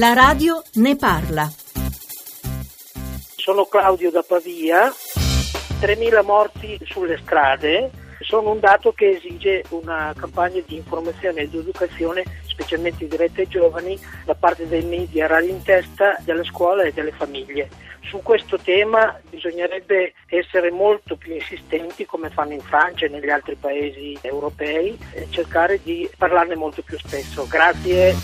La radio ne parla. Sono Claudio da Pavia, 3.000 morti sulle strade sono un dato che esige una campagna di informazione ed educazione, specialmente diretta ai giovani, da parte dei media radio in testa, delle scuole e delle famiglie. Su questo tema bisognerebbe essere molto più insistenti come fanno in Francia e negli altri paesi europei e cercare di parlarne molto più spesso. Grazie.